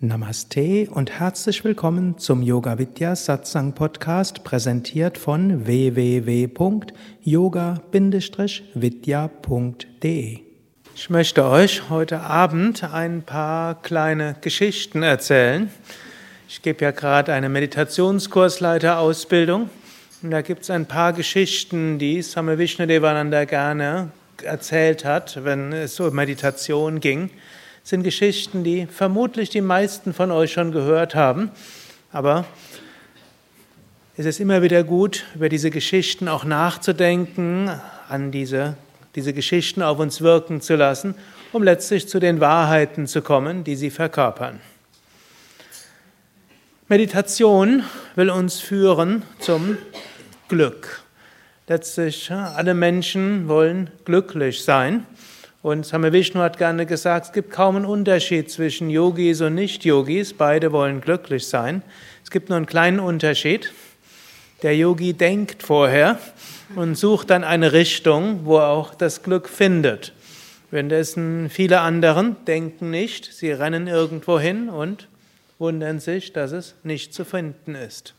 Namaste und herzlich willkommen zum Yoga Vidya Satsang Podcast, präsentiert von www.yoga-vidya.de. Ich möchte euch heute Abend ein paar kleine Geschichten erzählen. Ich gebe ja gerade eine Meditationskursleiterausbildung und da gibt es ein paar Geschichten, die Same Vishnudevananda gerne erzählt hat, wenn es um Meditation ging sind Geschichten, die vermutlich die meisten von euch schon gehört haben. Aber es ist immer wieder gut, über diese Geschichten auch nachzudenken, an diese, diese Geschichten auf uns wirken zu lassen, um letztlich zu den Wahrheiten zu kommen, die sie verkörpern. Meditation will uns führen zum Glück. Letztlich, alle Menschen wollen glücklich sein. Und Same Vishnu hat gerne gesagt, es gibt kaum einen Unterschied zwischen Yogis und Nicht-Yogis. Beide wollen glücklich sein. Es gibt nur einen kleinen Unterschied. Der Yogi denkt vorher und sucht dann eine Richtung, wo er auch das Glück findet. Währenddessen viele anderen denken nicht, sie rennen irgendwo hin und wundern sich, dass es nicht zu finden ist.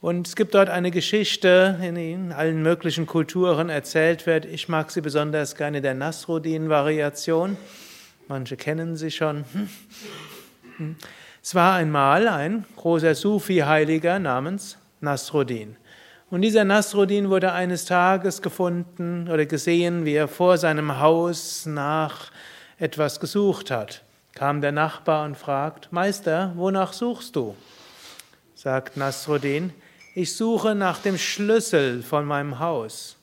Und es gibt dort eine Geschichte, in allen möglichen Kulturen erzählt wird. Ich mag sie besonders gerne der Nasruddin-Variation. Manche kennen sie schon. Es war einmal ein großer Sufi-Heiliger namens Nasruddin. Und dieser Nasruddin wurde eines Tages gefunden oder gesehen, wie er vor seinem Haus nach etwas gesucht hat. Kam der Nachbar und fragt, Meister, wonach suchst du? Sagt Nasruddin, ich suche nach dem Schlüssel von meinem Haus.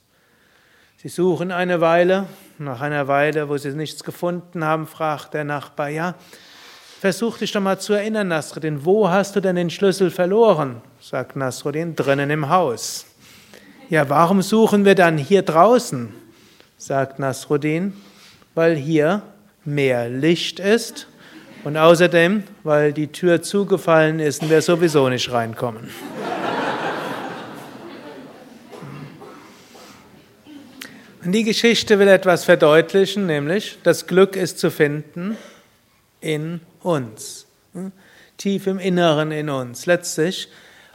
Sie suchen eine Weile, nach einer Weile, wo sie nichts gefunden haben, fragt der Nachbar, ja, versuch dich doch mal zu erinnern, Nasruddin, wo hast du denn den Schlüssel verloren? sagt Nasruddin, drinnen im Haus. Ja, warum suchen wir dann hier draußen? sagt Nasruddin, weil hier mehr Licht ist und außerdem, weil die Tür zugefallen ist und wir sowieso nicht reinkommen. Die Geschichte will etwas verdeutlichen, nämlich das Glück ist zu finden in uns, hm? tief im Inneren in uns. Letztlich,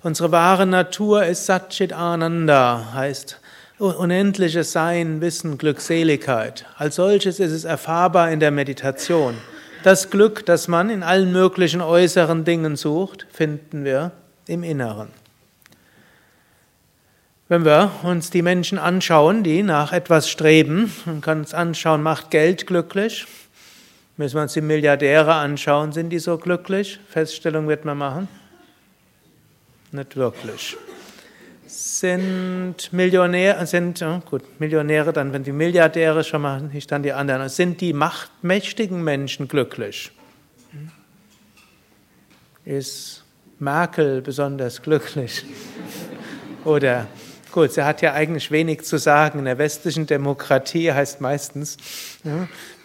unsere wahre Natur ist Satchit Ananda, heißt unendliches Sein, Wissen, Glückseligkeit. Als solches ist es erfahrbar in der Meditation. Das Glück, das man in allen möglichen äußeren Dingen sucht, finden wir im Inneren. Wenn wir uns die Menschen anschauen, die nach etwas streben, man kann uns anschauen, macht Geld glücklich? Müssen wir uns die Milliardäre anschauen, sind die so glücklich? Feststellung wird man machen? Nicht wirklich. Sind Millionäre, sind, oh gut, Millionäre, dann, wenn die Milliardäre schon machen, nicht dann die anderen. Sind die machtmächtigen Menschen glücklich? Ist Merkel besonders glücklich? Oder Gut, sie hat ja eigentlich wenig zu sagen. In der westlichen Demokratie heißt meistens,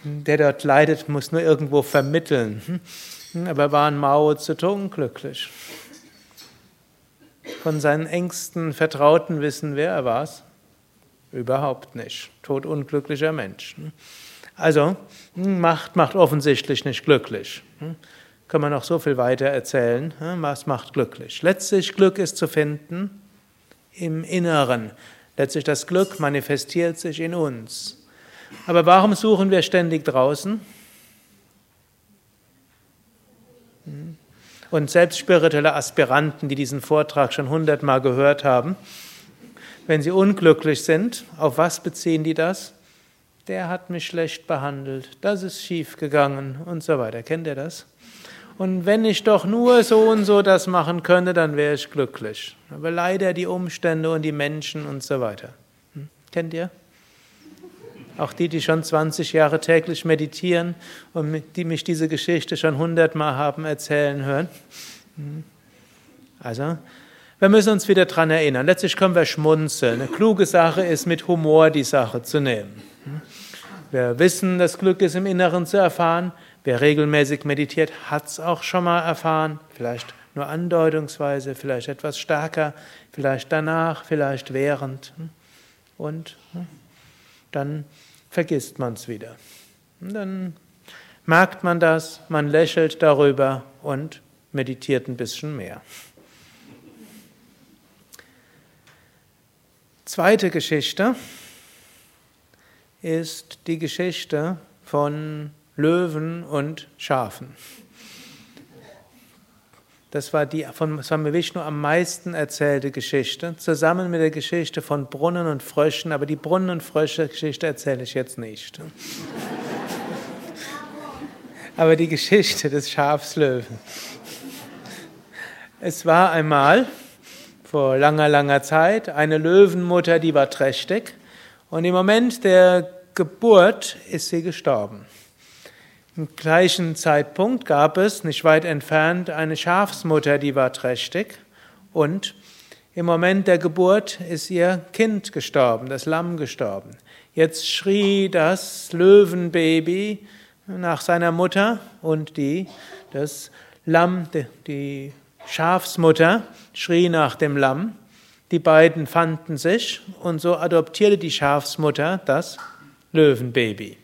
der dort leidet, muss nur irgendwo vermitteln. Hm, aber waren Mao Zedong glücklich? Von seinen engsten Vertrauten wissen wir, er war es überhaupt nicht. Todunglücklicher Mensch. Hm. Also, hm, Macht macht offensichtlich nicht glücklich. Kann man noch so viel weiter erzählen. Was macht glücklich? Letztlich Glück ist zu finden im Inneren. Letztlich das Glück manifestiert sich in uns. Aber warum suchen wir ständig draußen? Hm? Und selbst spirituelle Aspiranten, die diesen Vortrag schon hundertmal gehört haben, wenn sie unglücklich sind, auf was beziehen die das? Der hat mich schlecht behandelt, das ist schief gegangen und so weiter. Kennt ihr das? Und wenn ich doch nur so und so das machen könnte, dann wäre ich glücklich. Aber leider die Umstände und die Menschen und so weiter. Hm? Kennt ihr? Auch die, die schon 20 Jahre täglich meditieren und die mich diese Geschichte schon hundertmal haben erzählen hören. Hm? Also, wir müssen uns wieder daran erinnern. Letztlich können wir schmunzeln. Eine kluge Sache ist, mit Humor die Sache zu nehmen. Hm? Wir wissen, das Glück ist im Inneren zu erfahren. Wer regelmäßig meditiert, hat es auch schon mal erfahren, vielleicht nur andeutungsweise, vielleicht etwas stärker, vielleicht danach, vielleicht während. Und dann vergisst man es wieder. Dann merkt man das, man lächelt darüber und meditiert ein bisschen mehr. Zweite Geschichte ist die Geschichte von Löwen und Schafen. Das war die von Swami Vishnu am meisten erzählte Geschichte, zusammen mit der Geschichte von Brunnen und Fröschen, aber die Brunnen- und Frösche-Geschichte erzähle ich jetzt nicht. aber die Geschichte des Schafslöwen. Es war einmal vor langer, langer Zeit eine Löwenmutter, die war trächtig und im Moment der Geburt ist sie gestorben. Im gleichen Zeitpunkt gab es, nicht weit entfernt, eine Schafsmutter, die war trächtig und im Moment der Geburt ist ihr Kind gestorben, das Lamm gestorben. Jetzt schrie das Löwenbaby nach seiner Mutter und die, das Lamm, die Schafsmutter schrie nach dem Lamm. Die beiden fanden sich und so adoptierte die Schafsmutter das Löwenbaby.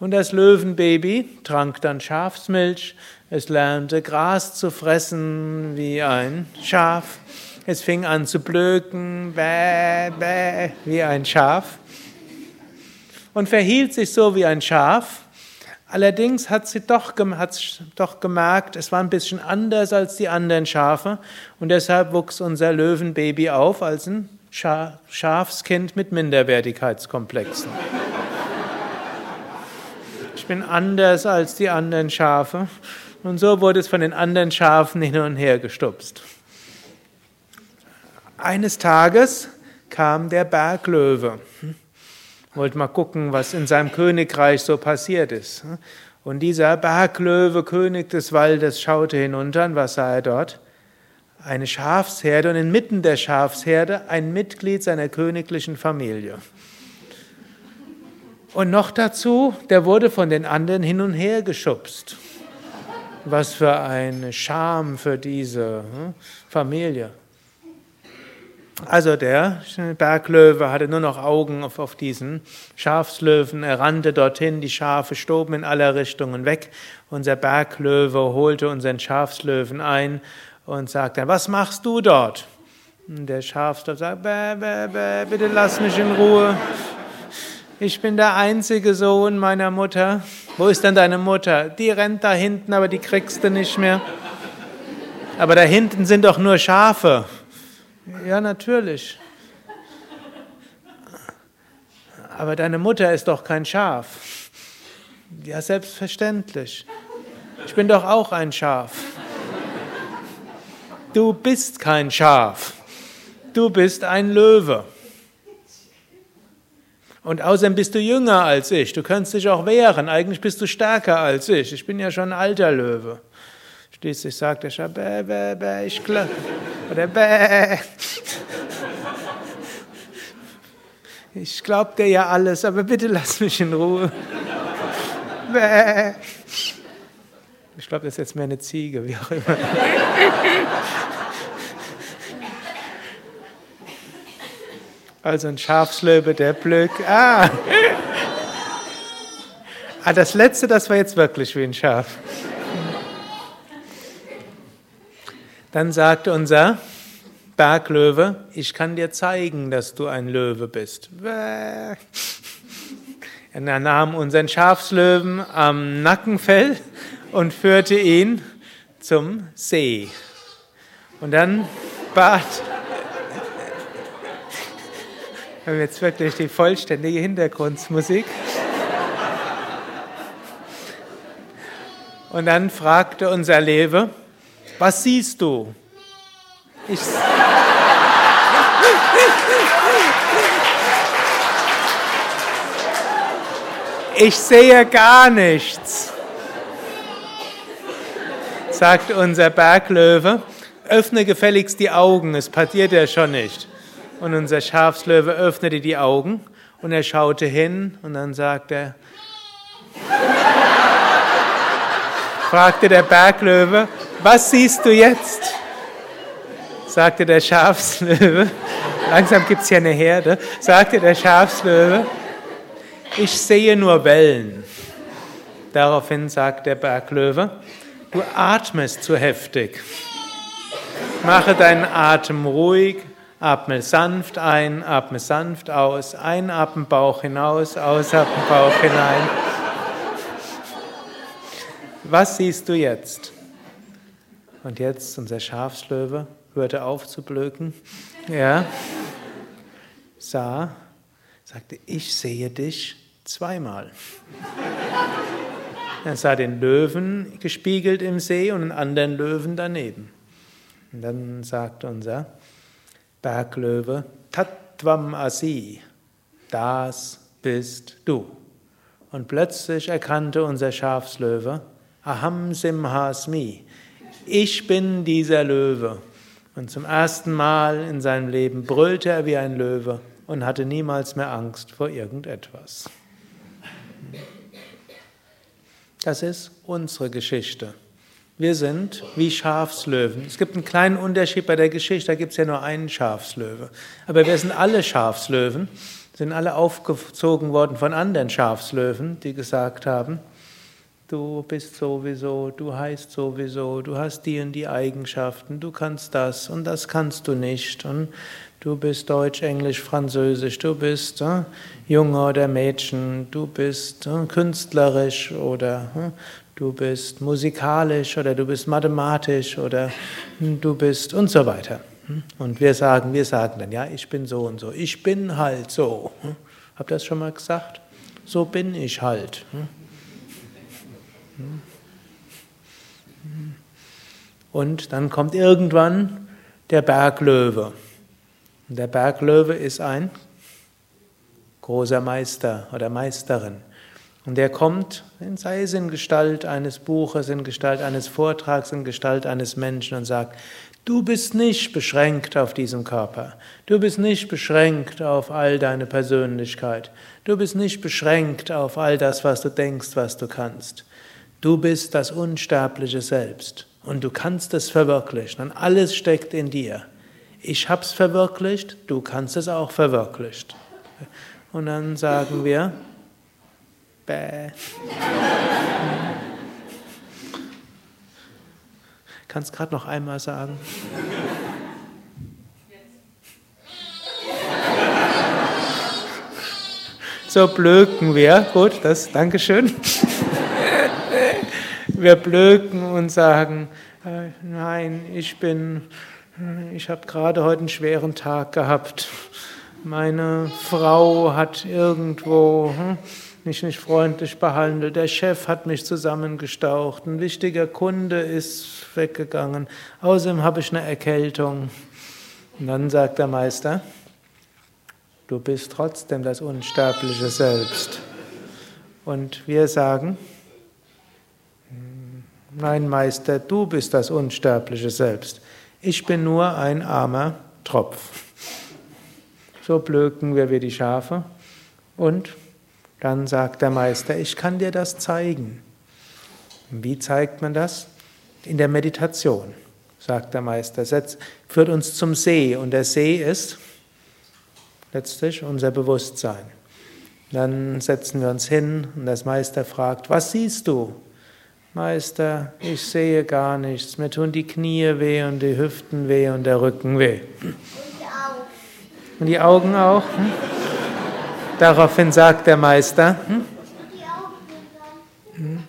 Und das Löwenbaby trank dann Schafsmilch, es lernte Gras zu fressen wie ein Schaf, es fing an zu blöken, bäh, bäh, wie ein Schaf. Und verhielt sich so wie ein Schaf. Allerdings hat sie doch, hat doch gemerkt, es war ein bisschen anders als die anderen Schafe. Und deshalb wuchs unser Löwenbaby auf als ein Schafskind mit Minderwertigkeitskomplexen bin anders als die anderen Schafe. Und so wurde es von den anderen Schafen hin und her gestupst. Eines Tages kam der Berglöwe. Wollte mal gucken, was in seinem Königreich so passiert ist. Und dieser Berglöwe, König des Waldes, schaute hinunter und was sah er dort? Eine Schafsherde und inmitten der Schafsherde ein Mitglied seiner königlichen Familie. Und noch dazu, der wurde von den anderen hin und her geschubst. Was für eine Scham für diese hm, Familie. Also der Berglöwe hatte nur noch Augen auf, auf, diesen Schafslöwen. Er rannte dorthin, die Schafe stoben in aller Richtungen weg. Unser Berglöwe holte unseren Schafslöwen ein und sagte, was machst du dort? Und der Schafslöwe sagt, bäh, bäh, bäh, bitte lass mich in Ruhe. Ich bin der einzige Sohn meiner Mutter. Wo ist denn deine Mutter? Die rennt da hinten, aber die kriegst du nicht mehr. Aber da hinten sind doch nur Schafe. Ja, natürlich. Aber deine Mutter ist doch kein Schaf. Ja, selbstverständlich. Ich bin doch auch ein Schaf. Du bist kein Schaf. Du bist ein Löwe. Und außerdem bist du jünger als ich. Du kannst dich auch wehren. Eigentlich bist du stärker als ich. Ich bin ja schon ein alter Löwe. Schließlich sagt der Schaf, bäh, bäh, bäh, ich glaube. Oder bäh. Ich glaub dir ja alles, aber bitte lass mich in Ruhe. Bäh. Ich glaube, das ist jetzt mehr eine Ziege, wie auch immer. Also ein Schafslöwe, der Blöck. Ah. ah, das letzte, das war jetzt wirklich wie ein Schaf. Dann sagte unser Berglöwe, ich kann dir zeigen, dass du ein Löwe bist. Er nahm unseren Schafslöwen am Nackenfell und führte ihn zum See. Und dann bat wir haben jetzt wirklich die vollständige Hintergrundmusik. Und dann fragte unser Lewe, was siehst du? Ich, ich sehe gar nichts, sagte unser Berglöwe. Öffne gefälligst die Augen, es passiert ja schon nicht. Und unser Schafslöwe öffnete die Augen und er schaute hin und dann sagte er, fragte der Berglöwe, was siehst du jetzt? sagte der Schafslöwe, langsam gibt es ja eine Herde, sagte der Schafslöwe, ich sehe nur Wellen. Daraufhin sagt der Berglöwe, du atmest zu heftig. Mache deinen Atem ruhig, atme sanft ein, atme sanft aus, einatmen Bauch hinaus, ausatmen Bauch hinein. Was siehst du jetzt? Und jetzt unser Schafslöwe hörte auf zu blöken. Ja, sah, sagte, ich sehe dich zweimal. Er sah den Löwen gespiegelt im See und einen anderen Löwen daneben. Und dann sagt unser Berglöwe, Tattvam Asi, das bist du. Und plötzlich erkannte unser Schafslöwe, Aham Simhasmi, ich bin dieser Löwe. Und zum ersten Mal in seinem Leben brüllte er wie ein Löwe und hatte niemals mehr Angst vor irgendetwas. Das ist unsere Geschichte. Wir sind wie Schafslöwen. Es gibt einen kleinen Unterschied bei der Geschichte, da gibt es ja nur einen Schafslöwe. Aber wir sind alle Schafslöwen, sind alle aufgezogen worden von anderen Schafslöwen, die gesagt haben, du bist sowieso, du heißt sowieso, du hast die und die Eigenschaften, du kannst das und das kannst du nicht und du bist Deutsch, Englisch, Französisch, du bist äh, Junge oder Mädchen, du bist äh, künstlerisch oder äh, du bist musikalisch oder du bist mathematisch oder du bist und so weiter. Und wir sagen, wir sagen dann, ja, ich bin so und so. Ich bin halt so. Habt ihr das schon mal gesagt? So bin ich halt. Und dann kommt irgendwann der Berglöwe. Der Berglöwe ist ein großer Meister oder Meisterin. Und der kommt, sei es in Gestalt eines Buches, in Gestalt eines Vortrags, in Gestalt eines Menschen und sagt, du bist nicht beschränkt auf diesem Körper. Du bist nicht beschränkt auf all deine Persönlichkeit. Du bist nicht beschränkt auf all das, was du denkst, was du kannst. Du bist das unsterbliche Selbst und du kannst es verwirklichen und alles steckt in dir. Ich hab's verwirklicht, du kannst es auch verwirklicht. Und dann sagen wir, Bäh. Kannst gerade noch einmal sagen? So blöken wir. Gut, das, Dankeschön. Wir blöken und sagen, äh, nein, ich bin, ich habe gerade heute einen schweren Tag gehabt. Meine Frau hat irgendwo, hm, mich nicht freundlich behandelt, der Chef hat mich zusammengestaucht, ein wichtiger Kunde ist weggegangen, außerdem habe ich eine Erkältung. Und dann sagt der Meister, du bist trotzdem das unsterbliche Selbst. Und wir sagen, nein Meister, du bist das unsterbliche Selbst. Ich bin nur ein armer Tropf. So blöken wir wie die Schafe und dann sagt der Meister, ich kann dir das zeigen. Wie zeigt man das? In der Meditation, sagt der Meister. Setz, führt uns zum See und der See ist letztlich unser Bewusstsein. Dann setzen wir uns hin und das Meister fragt, was siehst du? Meister, ich sehe gar nichts. Mir tun die Knie weh und die Hüften weh und der Rücken weh. Und die Augen auch? Hm? Daraufhin sagt der Meister, hm? hm?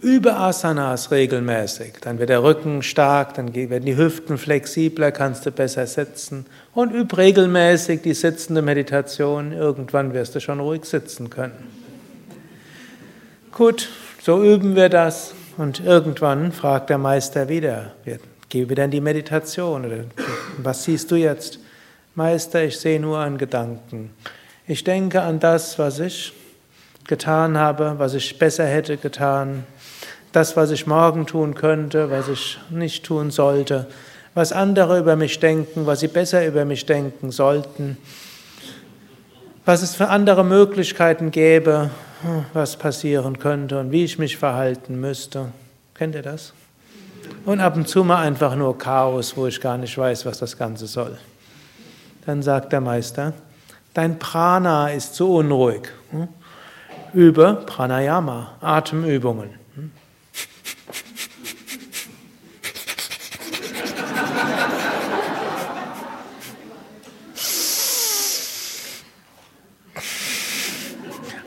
Übe Asanas regelmäßig, dann wird der Rücken stark, dann werden die Hüften flexibler, kannst du besser sitzen. Und übe regelmäßig die sitzende Meditation, irgendwann wirst du schon ruhig sitzen können. Gut, so üben wir das und irgendwann fragt der Meister wieder, geh wieder in die Meditation. Was siehst du jetzt? Meister, ich sehe nur einen Gedanken. Ich denke an das, was ich getan habe, was ich besser hätte getan, das, was ich morgen tun könnte, was ich nicht tun sollte, was andere über mich denken, was sie besser über mich denken sollten, was es für andere Möglichkeiten gäbe, was passieren könnte und wie ich mich verhalten müsste. Kennt ihr das? Und ab und zu mal einfach nur Chaos, wo ich gar nicht weiß, was das Ganze soll. Dann sagt der Meister, Dein Prana ist zu unruhig. Hm? Übe Pranayama, Atemübungen.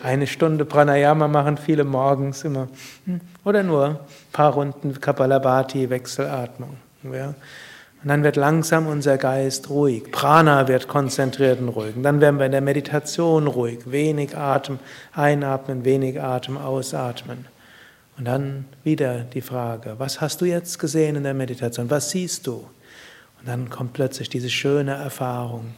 Eine Stunde Pranayama machen viele morgens immer. Oder nur ein paar Runden Kapalabhati, Wechselatmung. Ja. Und dann wird langsam unser Geist ruhig. Prana wird konzentriert und ruhig. Und dann werden wir in der Meditation ruhig. Wenig Atem einatmen, wenig Atem ausatmen. Und dann wieder die Frage, was hast du jetzt gesehen in der Meditation? Was siehst du? Und dann kommt plötzlich diese schöne Erfahrung.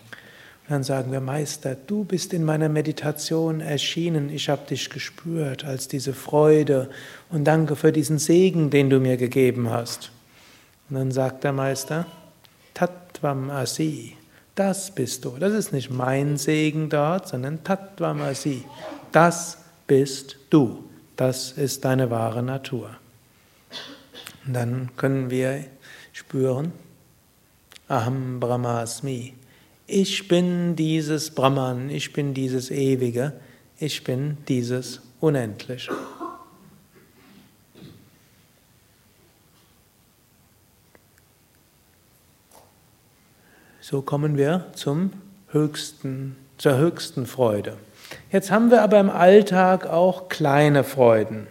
Dann sagen wir, Meister, du bist in meiner Meditation erschienen, ich habe dich gespürt als diese Freude und danke für diesen Segen, den du mir gegeben hast. Und dann sagt der Meister, Tattvam Asi, das bist du. Das ist nicht mein Segen dort, sondern Tattvam Asi, das bist du. Das ist deine wahre Natur. Und dann können wir spüren, Aham Brahmasmi. Ich bin dieses Brahman, ich bin dieses Ewige, ich bin dieses Unendliche. So kommen wir zum höchsten, zur höchsten Freude. Jetzt haben wir aber im Alltag auch kleine Freuden.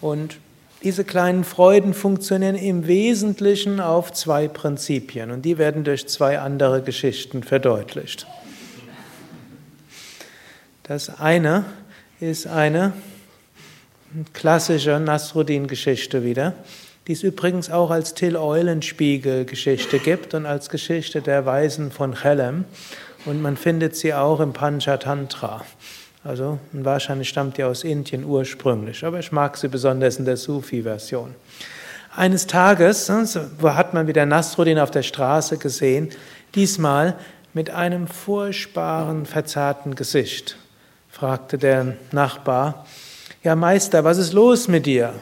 Und diese kleinen Freuden funktionieren im Wesentlichen auf zwei Prinzipien und die werden durch zwei andere Geschichten verdeutlicht. Das eine ist eine klassische Nasruddin-Geschichte wieder, die es übrigens auch als Till Eulenspiegel-Geschichte gibt und als Geschichte der Weisen von Chelem und man findet sie auch im Panchatantra. Also wahrscheinlich stammt die aus Indien ursprünglich, aber ich mag sie besonders in der Sufi-Version. Eines Tages ne, hat man wieder Nasruddin auf der Straße gesehen, diesmal mit einem furchtbaren, verzerrten Gesicht. Fragte der Nachbar, ja Meister, was ist los mit dir?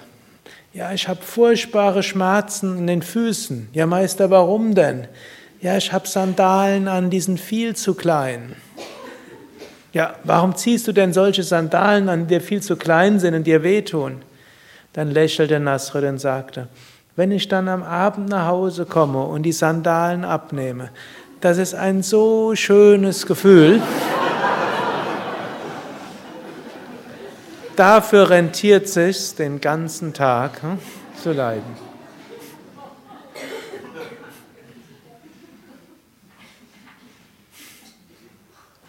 Ja, ich habe furchtbare Schmerzen in den Füßen. Ja Meister, warum denn? Ja, ich habe Sandalen an, die sind viel zu klein. Ja, warum ziehst du denn solche Sandalen an, die dir viel zu klein sind und dir wehtun? Dann lächelte Nasrid und sagte, wenn ich dann am Abend nach Hause komme und die Sandalen abnehme, das ist ein so schönes Gefühl. Dafür rentiert sich den ganzen Tag hm, zu leiden.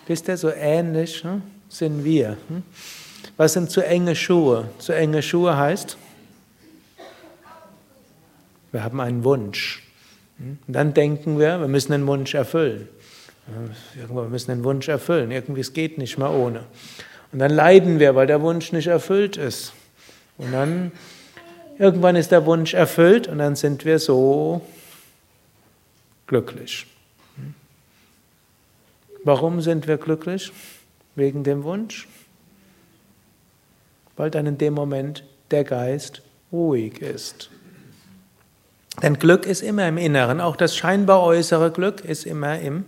Wisst ihr, so ähnlich hm, sind wir. Hm? Was sind zu enge Schuhe? Zu enge Schuhe heißt, wir haben einen Wunsch. Hm? Und dann denken wir, wir müssen den Wunsch erfüllen. Wir müssen den Wunsch erfüllen. Irgendwie, es geht nicht mehr ohne. Und dann leiden wir, weil der Wunsch nicht erfüllt ist. Und dann, irgendwann ist der Wunsch erfüllt und dann sind wir so glücklich. Warum sind wir glücklich? Wegen dem Wunsch? Weil dann in dem Moment der Geist ruhig ist. Denn Glück ist immer im Inneren, auch das scheinbar äußere Glück ist immer im,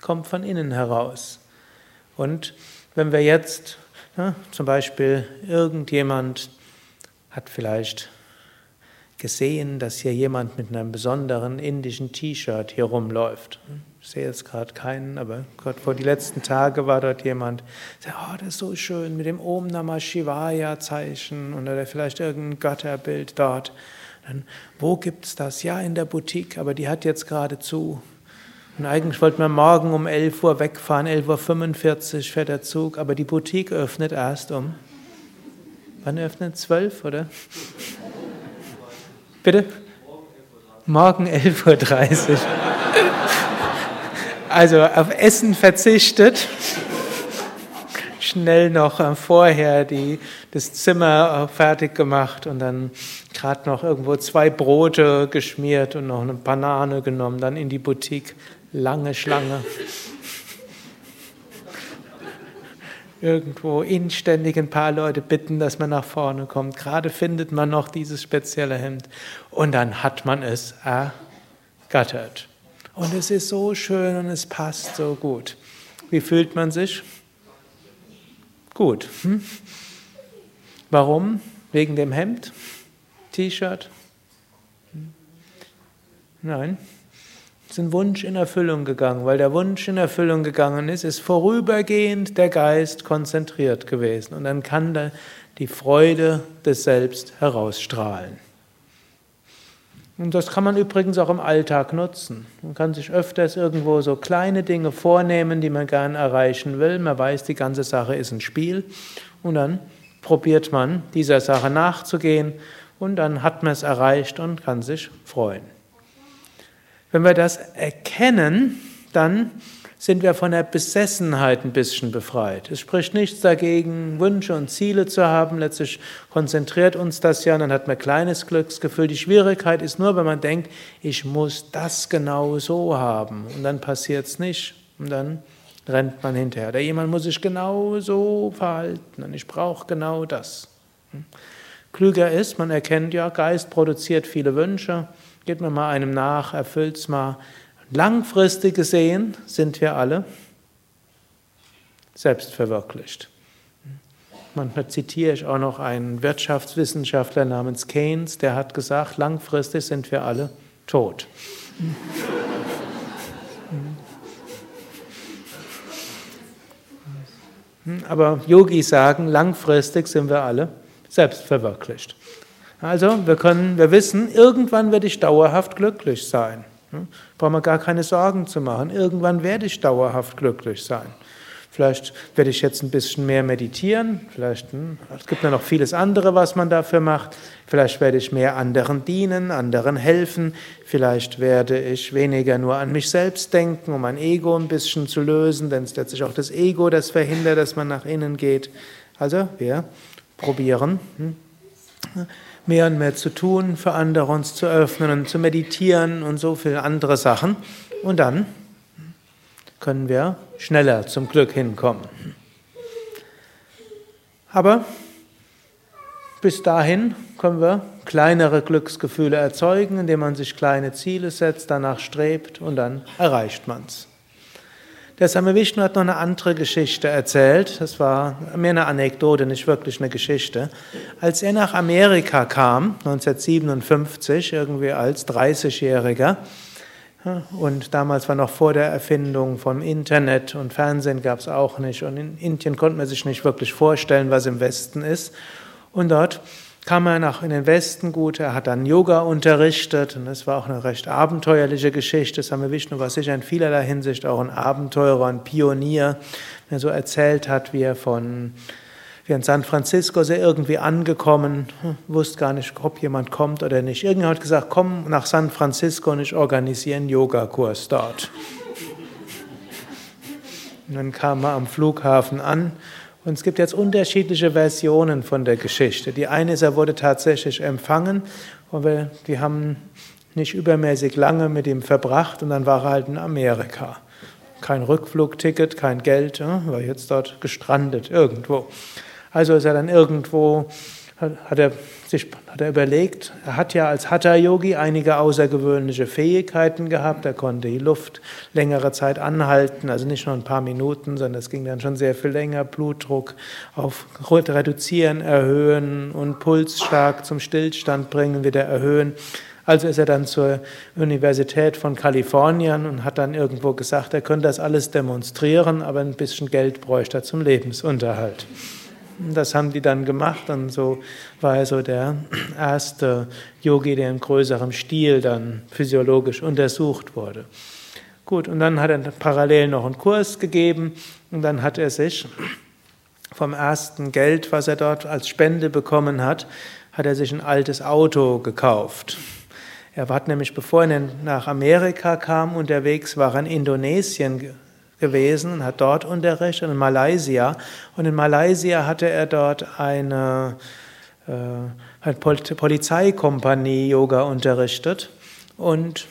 kommt von innen heraus. Und wenn wir jetzt ja, zum Beispiel irgendjemand hat vielleicht gesehen, dass hier jemand mit einem besonderen indischen T-Shirt hier rumläuft. Ich sehe jetzt gerade keinen, aber Gott, vor die letzten Tage war dort jemand, der, oh, das ist so schön mit dem Om Namah Shivaya Zeichen oder vielleicht irgendein Götterbild dort. Dann, wo gibt es das? Ja, in der Boutique, aber die hat jetzt gerade zu. Und eigentlich wollten wir morgen um 11 Uhr wegfahren, 11.45 Uhr fährt der Zug, aber die Boutique öffnet erst um, wann öffnet? 12, oder? Bitte? Morgen 11.30 Uhr. Also auf Essen verzichtet. Schnell noch äh, vorher die, das Zimmer äh, fertig gemacht und dann gerade noch irgendwo zwei Brote geschmiert und noch eine Banane genommen, dann in die Boutique. Lange Schlange. Irgendwo inständig ein paar Leute bitten, dass man nach vorne kommt. Gerade findet man noch dieses spezielle Hemd. Und dann hat man es ergattert. Und es ist so schön und es passt so gut. Wie fühlt man sich? Gut. Hm? Warum? Wegen dem Hemd? T-Shirt? Hm? Nein. Es ist ein Wunsch in Erfüllung gegangen. Weil der Wunsch in Erfüllung gegangen ist, ist vorübergehend der Geist konzentriert gewesen. Und dann kann die Freude des Selbst herausstrahlen. Und das kann man übrigens auch im Alltag nutzen. Man kann sich öfters irgendwo so kleine Dinge vornehmen, die man gern erreichen will. Man weiß, die ganze Sache ist ein Spiel. Und dann probiert man, dieser Sache nachzugehen. Und dann hat man es erreicht und kann sich freuen. Wenn wir das erkennen, dann sind wir von der Besessenheit ein bisschen befreit. Es spricht nichts dagegen, Wünsche und Ziele zu haben. Letztlich konzentriert uns das ja, dann hat man kleines Glücksgefühl. Die Schwierigkeit ist nur, wenn man denkt, ich muss das genau so haben. Und dann passiert es nicht. Und dann rennt man hinterher. Oder jemand muss sich genau so verhalten. Und ich brauche genau das. Hm? Klüger ist, man erkennt ja, Geist produziert viele Wünsche. Geht man mal einem nach, erfüllt es mal. Langfristig gesehen sind wir alle selbstverwirklicht. Manchmal zitiere ich auch noch einen Wirtschaftswissenschaftler namens Keynes, der hat gesagt, langfristig sind wir alle tot. Aber Yogis sagen, langfristig sind wir alle selbstverwirklicht. Also wir können, wir wissen, irgendwann werde ich dauerhaft glücklich sein. Hm? Brauchen wir gar keine Sorgen zu machen. Irgendwann werde ich dauerhaft glücklich sein. Vielleicht werde ich jetzt ein bisschen mehr meditieren. Vielleicht, hm, es gibt ja noch vieles andere, was man dafür macht. Vielleicht werde ich mehr anderen dienen, anderen helfen. Vielleicht werde ich weniger nur an mich selbst denken, um mein Ego ein bisschen zu lösen, denn es ist letztlich auch das Ego, das verhindert, dass man nach innen geht. Also wir probieren hm, mehr und mehr zu tun, für andere uns zu öffnen und zu meditieren und so viele andere Sachen. Und dann können wir schneller zum Glück hinkommen. Aber bis dahin können wir kleinere Glücksgefühle erzeugen, indem man sich kleine Ziele setzt, danach strebt und dann erreicht man es. Der Same Vishnu hat noch eine andere Geschichte erzählt. Das war mehr eine Anekdote, nicht wirklich eine Geschichte. Als er nach Amerika kam, 1957, irgendwie als 30-Jähriger, und damals war noch vor der Erfindung von Internet und Fernsehen gab es auch nicht. Und in Indien konnte man sich nicht wirklich vorstellen, was im Westen ist. Und dort kam er nach in den Westen gut, er hat dann Yoga unterrichtet und das war auch eine recht abenteuerliche Geschichte. Same Vishnu war sicher in vielerlei Hinsicht auch ein Abenteurer, ein Pionier, der so erzählt hat, wie er von wie in San Francisco er irgendwie angekommen, hm, wusste gar nicht, ob jemand kommt oder nicht. Irgendjemand hat gesagt, komm nach San Francisco und ich organisiere einen Yogakurs dort. Und dann kam er am Flughafen an und es gibt jetzt unterschiedliche Versionen von der Geschichte. Die eine ist, er wurde tatsächlich empfangen und wir, die haben nicht übermäßig lange mit ihm verbracht und dann war er halt in Amerika. Kein Rückflugticket, kein Geld, war jetzt dort gestrandet irgendwo. Also ist er dann irgendwo hat er sich hat er überlegt, er hat ja als Hatha Yogi einige außergewöhnliche Fähigkeiten gehabt, er konnte die Luft längere Zeit anhalten, also nicht nur ein paar Minuten, sondern es ging dann schon sehr viel länger, Blutdruck auf reduzieren, erhöhen und Puls stark zum Stillstand bringen, wieder erhöhen. Also ist er dann zur Universität von Kalifornien und hat dann irgendwo gesagt, er könnte das alles demonstrieren, aber ein bisschen Geld bräuchte er zum Lebensunterhalt. Das haben die dann gemacht und so war er so der erste Yogi, der in größerem Stil dann physiologisch untersucht wurde. Gut, und dann hat er parallel noch einen Kurs gegeben und dann hat er sich vom ersten Geld, was er dort als Spende bekommen hat, hat er sich ein altes Auto gekauft. Er war nämlich, bevor er nach Amerika kam, unterwegs, war er in Indonesien gewesen und hat dort unterrichtet, in Malaysia. Und in Malaysia hatte er dort eine, äh, eine Polizeikompanie Yoga unterrichtet. Und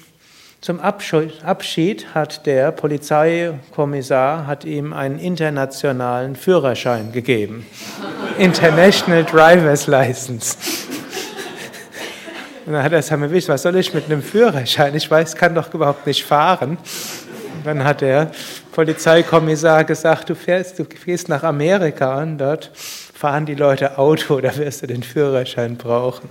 zum Abschied hat der Polizeikommissar hat ihm einen internationalen Führerschein gegeben. International Driver's License. Und dann hat er gesagt, was soll ich mit einem Führerschein? Ich weiß, kann doch überhaupt nicht fahren. Und dann hat der Polizeikommissar gesagt, du fährst, du gehst nach Amerika und dort fahren die Leute Auto, da wirst du den Führerschein brauchen.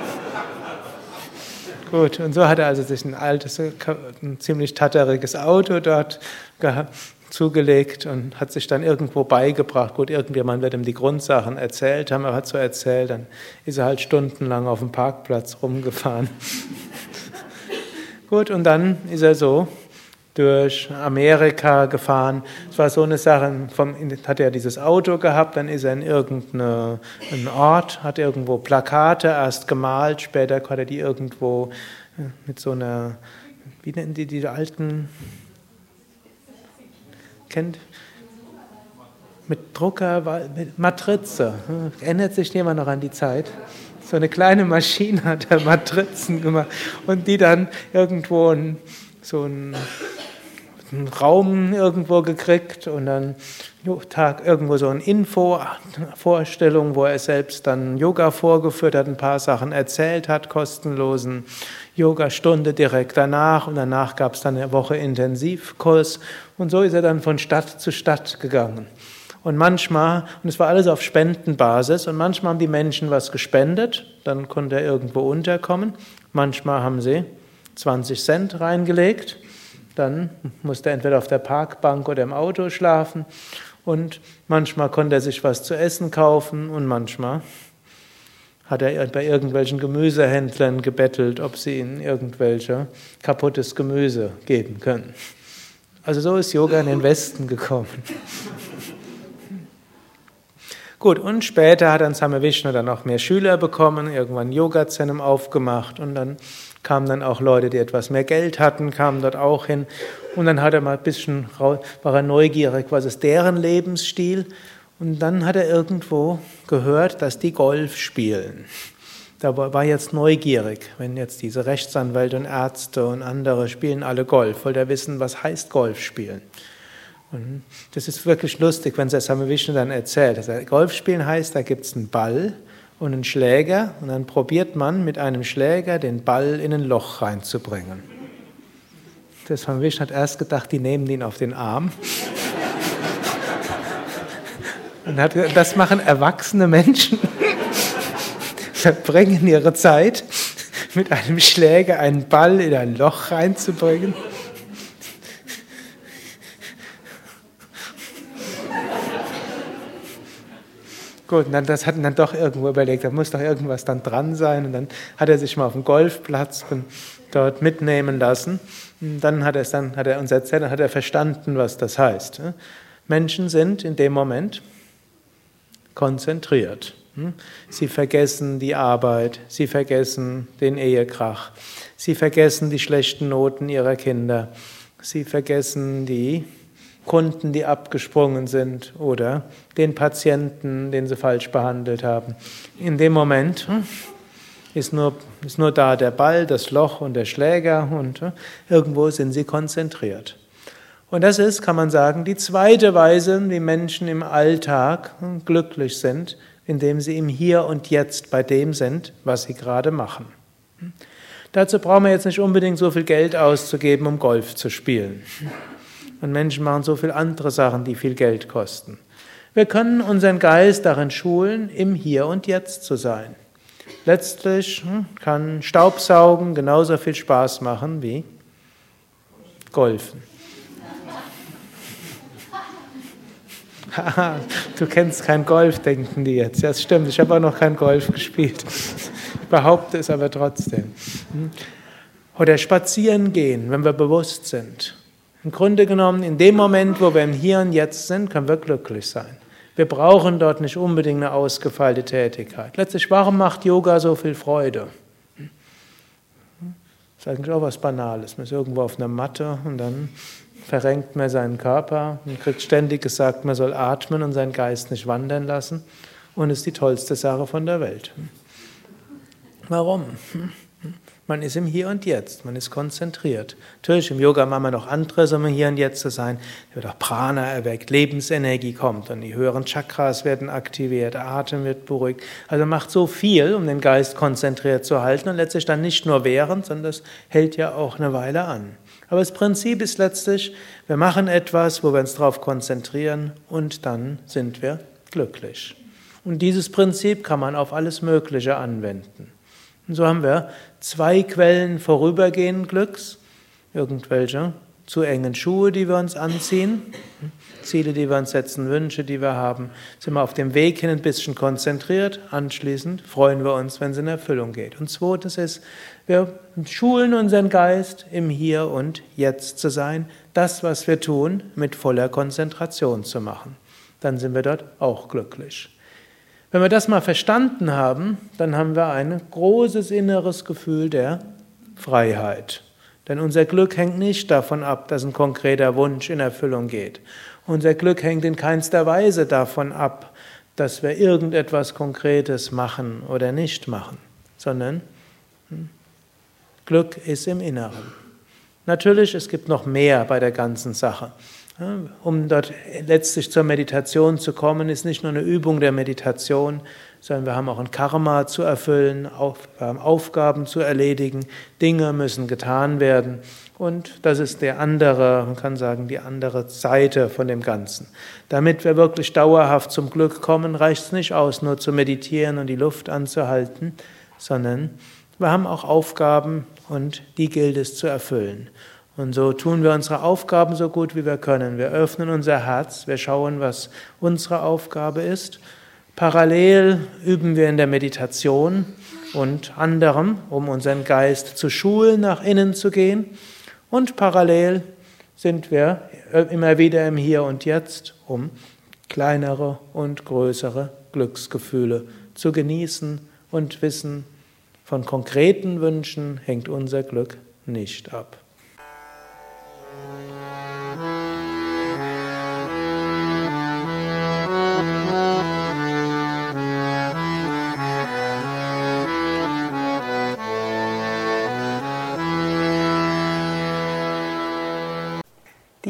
Gut, und so hat er also sich ein altes, ein ziemlich tatteriges Auto dort zugelegt und hat sich dann irgendwo beigebracht. Gut, irgendjemand wird ihm die Grundsachen erzählt haben, er hat so erzählt, dann ist er halt stundenlang auf dem Parkplatz rumgefahren. Gut, und dann ist er so durch Amerika gefahren. Es war so eine Sache, vom, hat er dieses Auto gehabt, dann ist er in irgendeinen Ort, hat irgendwo Plakate erst gemalt, später hat er die irgendwo äh, mit so einer, wie nennen die die alten, kennt, mit Drucker, mit Matrize. Erinnert sich jemand noch an die Zeit? So eine kleine Maschine hat er Matrizen gemacht und die dann irgendwo so ein einen Raum irgendwo gekriegt und dann Tag irgendwo so eine Info-Vorstellung, wo er selbst dann Yoga vorgeführt hat, ein paar Sachen erzählt hat, kostenlosen Yoga-Stunde direkt danach und danach gab es dann eine Woche Intensivkurs und so ist er dann von Stadt zu Stadt gegangen. Und manchmal, und es war alles auf Spendenbasis, und manchmal haben die Menschen was gespendet, dann konnte er irgendwo unterkommen. Manchmal haben sie 20 Cent reingelegt dann musste er entweder auf der Parkbank oder im Auto schlafen und manchmal konnte er sich was zu essen kaufen und manchmal hat er bei irgendwelchen Gemüsehändlern gebettelt, ob sie ihnen irgendwelche kaputtes Gemüse geben können. Also so ist Yoga in den Westen gekommen. Gut, und später hat dann Same Vishnu dann auch mehr Schüler bekommen, irgendwann Yoga-Zentrum aufgemacht und dann kamen dann auch Leute, die etwas mehr Geld hatten, kamen dort auch hin. Und dann hat er mal ein bisschen, war er neugierig, was ist deren Lebensstil? Und dann hat er irgendwo gehört, dass die Golf spielen. Da war jetzt neugierig, wenn jetzt diese Rechtsanwälte und Ärzte und andere spielen alle Golf, wollte er wissen, was heißt Golf spielen. Und das ist wirklich lustig, wenn Sesame Vishnu dann erzählt. Also Golf spielen heißt, da gibt es einen Ball und einen Schläger und dann probiert man mit einem Schläger den Ball in ein Loch reinzubringen. Das Van Wisch hat erst gedacht, die nehmen ihn auf den Arm. Und hat, das machen erwachsene Menschen, verbringen ihre Zeit, mit einem Schläger einen Ball in ein Loch reinzubringen. Gut, dann, das hat dann doch irgendwo überlegt, da muss doch irgendwas dann dran sein. Und dann hat er sich mal auf dem Golfplatz dort mitnehmen lassen. Und dann hat er es dann, hat er uns erzählt, dann hat er verstanden, was das heißt. Menschen sind in dem Moment konzentriert. Sie vergessen die Arbeit, sie vergessen den Ehekrach, sie vergessen die schlechten Noten ihrer Kinder, sie vergessen die Kunden, die abgesprungen sind oder den Patienten, den sie falsch behandelt haben. In dem Moment hm, ist nur, ist nur da der Ball, das Loch und der Schläger und hm, irgendwo sind sie konzentriert. Und das ist, kann man sagen, die zweite Weise, wie Menschen im Alltag hm, glücklich sind, indem sie im Hier und Jetzt bei dem sind, was sie gerade machen. Dazu brauchen wir jetzt nicht unbedingt so viel Geld auszugeben, um Golf zu spielen. Und Menschen machen so viele andere Sachen, die viel Geld kosten. Wir können unseren Geist darin schulen, im Hier und Jetzt zu sein. Letztlich hm, kann Staubsaugen genauso viel Spaß machen wie Golfen. du kennst kein Golf, denken die jetzt. Ja, das stimmt, ich habe auch noch kein Golf gespielt. Ich behaupte es aber trotzdem. Hm. Oder spazieren gehen, wenn wir bewusst sind. Im Grunde genommen, in dem Moment, wo wir im Hier und Jetzt sind, können wir glücklich sein. Wir brauchen dort nicht unbedingt eine ausgefeilte Tätigkeit. Letztlich, warum macht Yoga so viel Freude? Das ist eigentlich auch was Banales. Man ist irgendwo auf einer Matte und dann verrenkt man seinen Körper und kriegt ständig gesagt, man soll atmen und seinen Geist nicht wandern lassen. Und ist die tollste Sache von der Welt. Warum? Man ist im Hier und Jetzt, man ist konzentriert. Natürlich, im Yoga machen wir noch anderes, um im Hier und Jetzt zu sein. Da wird auch Prana erweckt, Lebensenergie kommt und die höheren Chakras werden aktiviert, der Atem wird beruhigt. Also macht so viel, um den Geist konzentriert zu halten und letztlich dann nicht nur während, sondern das hält ja auch eine Weile an. Aber das Prinzip ist letztlich, wir machen etwas, wo wir uns darauf konzentrieren und dann sind wir glücklich. Und dieses Prinzip kann man auf alles Mögliche anwenden. Und so haben wir zwei Quellen vorübergehenden Glücks, irgendwelche zu engen Schuhe, die wir uns anziehen, Ziele, die wir uns setzen, Wünsche, die wir haben, sind wir auf dem Weg hin ein bisschen konzentriert. Anschließend freuen wir uns, wenn es in Erfüllung geht. Und zweites ist, wir schulen unseren Geist, im Hier und Jetzt zu sein, das, was wir tun, mit voller Konzentration zu machen. Dann sind wir dort auch glücklich. Wenn wir das mal verstanden haben, dann haben wir ein großes inneres Gefühl der Freiheit. Denn unser Glück hängt nicht davon ab, dass ein konkreter Wunsch in Erfüllung geht. Unser Glück hängt in keinster Weise davon ab, dass wir irgendetwas Konkretes machen oder nicht machen, sondern hm, Glück ist im Inneren. Natürlich, es gibt noch mehr bei der ganzen Sache. Um dort letztlich zur Meditation zu kommen, ist nicht nur eine Übung der Meditation, sondern wir haben auch ein Karma zu erfüllen, wir haben Aufgaben zu erledigen, Dinge müssen getan werden. Und das ist der andere, man kann sagen, die andere Seite von dem Ganzen. Damit wir wirklich dauerhaft zum Glück kommen, reicht es nicht aus, nur zu meditieren und die Luft anzuhalten, sondern wir haben auch Aufgaben und die gilt es zu erfüllen. Und so tun wir unsere Aufgaben so gut wie wir können. Wir öffnen unser Herz, wir schauen, was unsere Aufgabe ist. Parallel üben wir in der Meditation und anderem, um unseren Geist zu schulen, nach innen zu gehen. Und parallel sind wir immer wieder im Hier und Jetzt, um kleinere und größere Glücksgefühle zu genießen und wissen, von konkreten Wünschen hängt unser Glück nicht ab.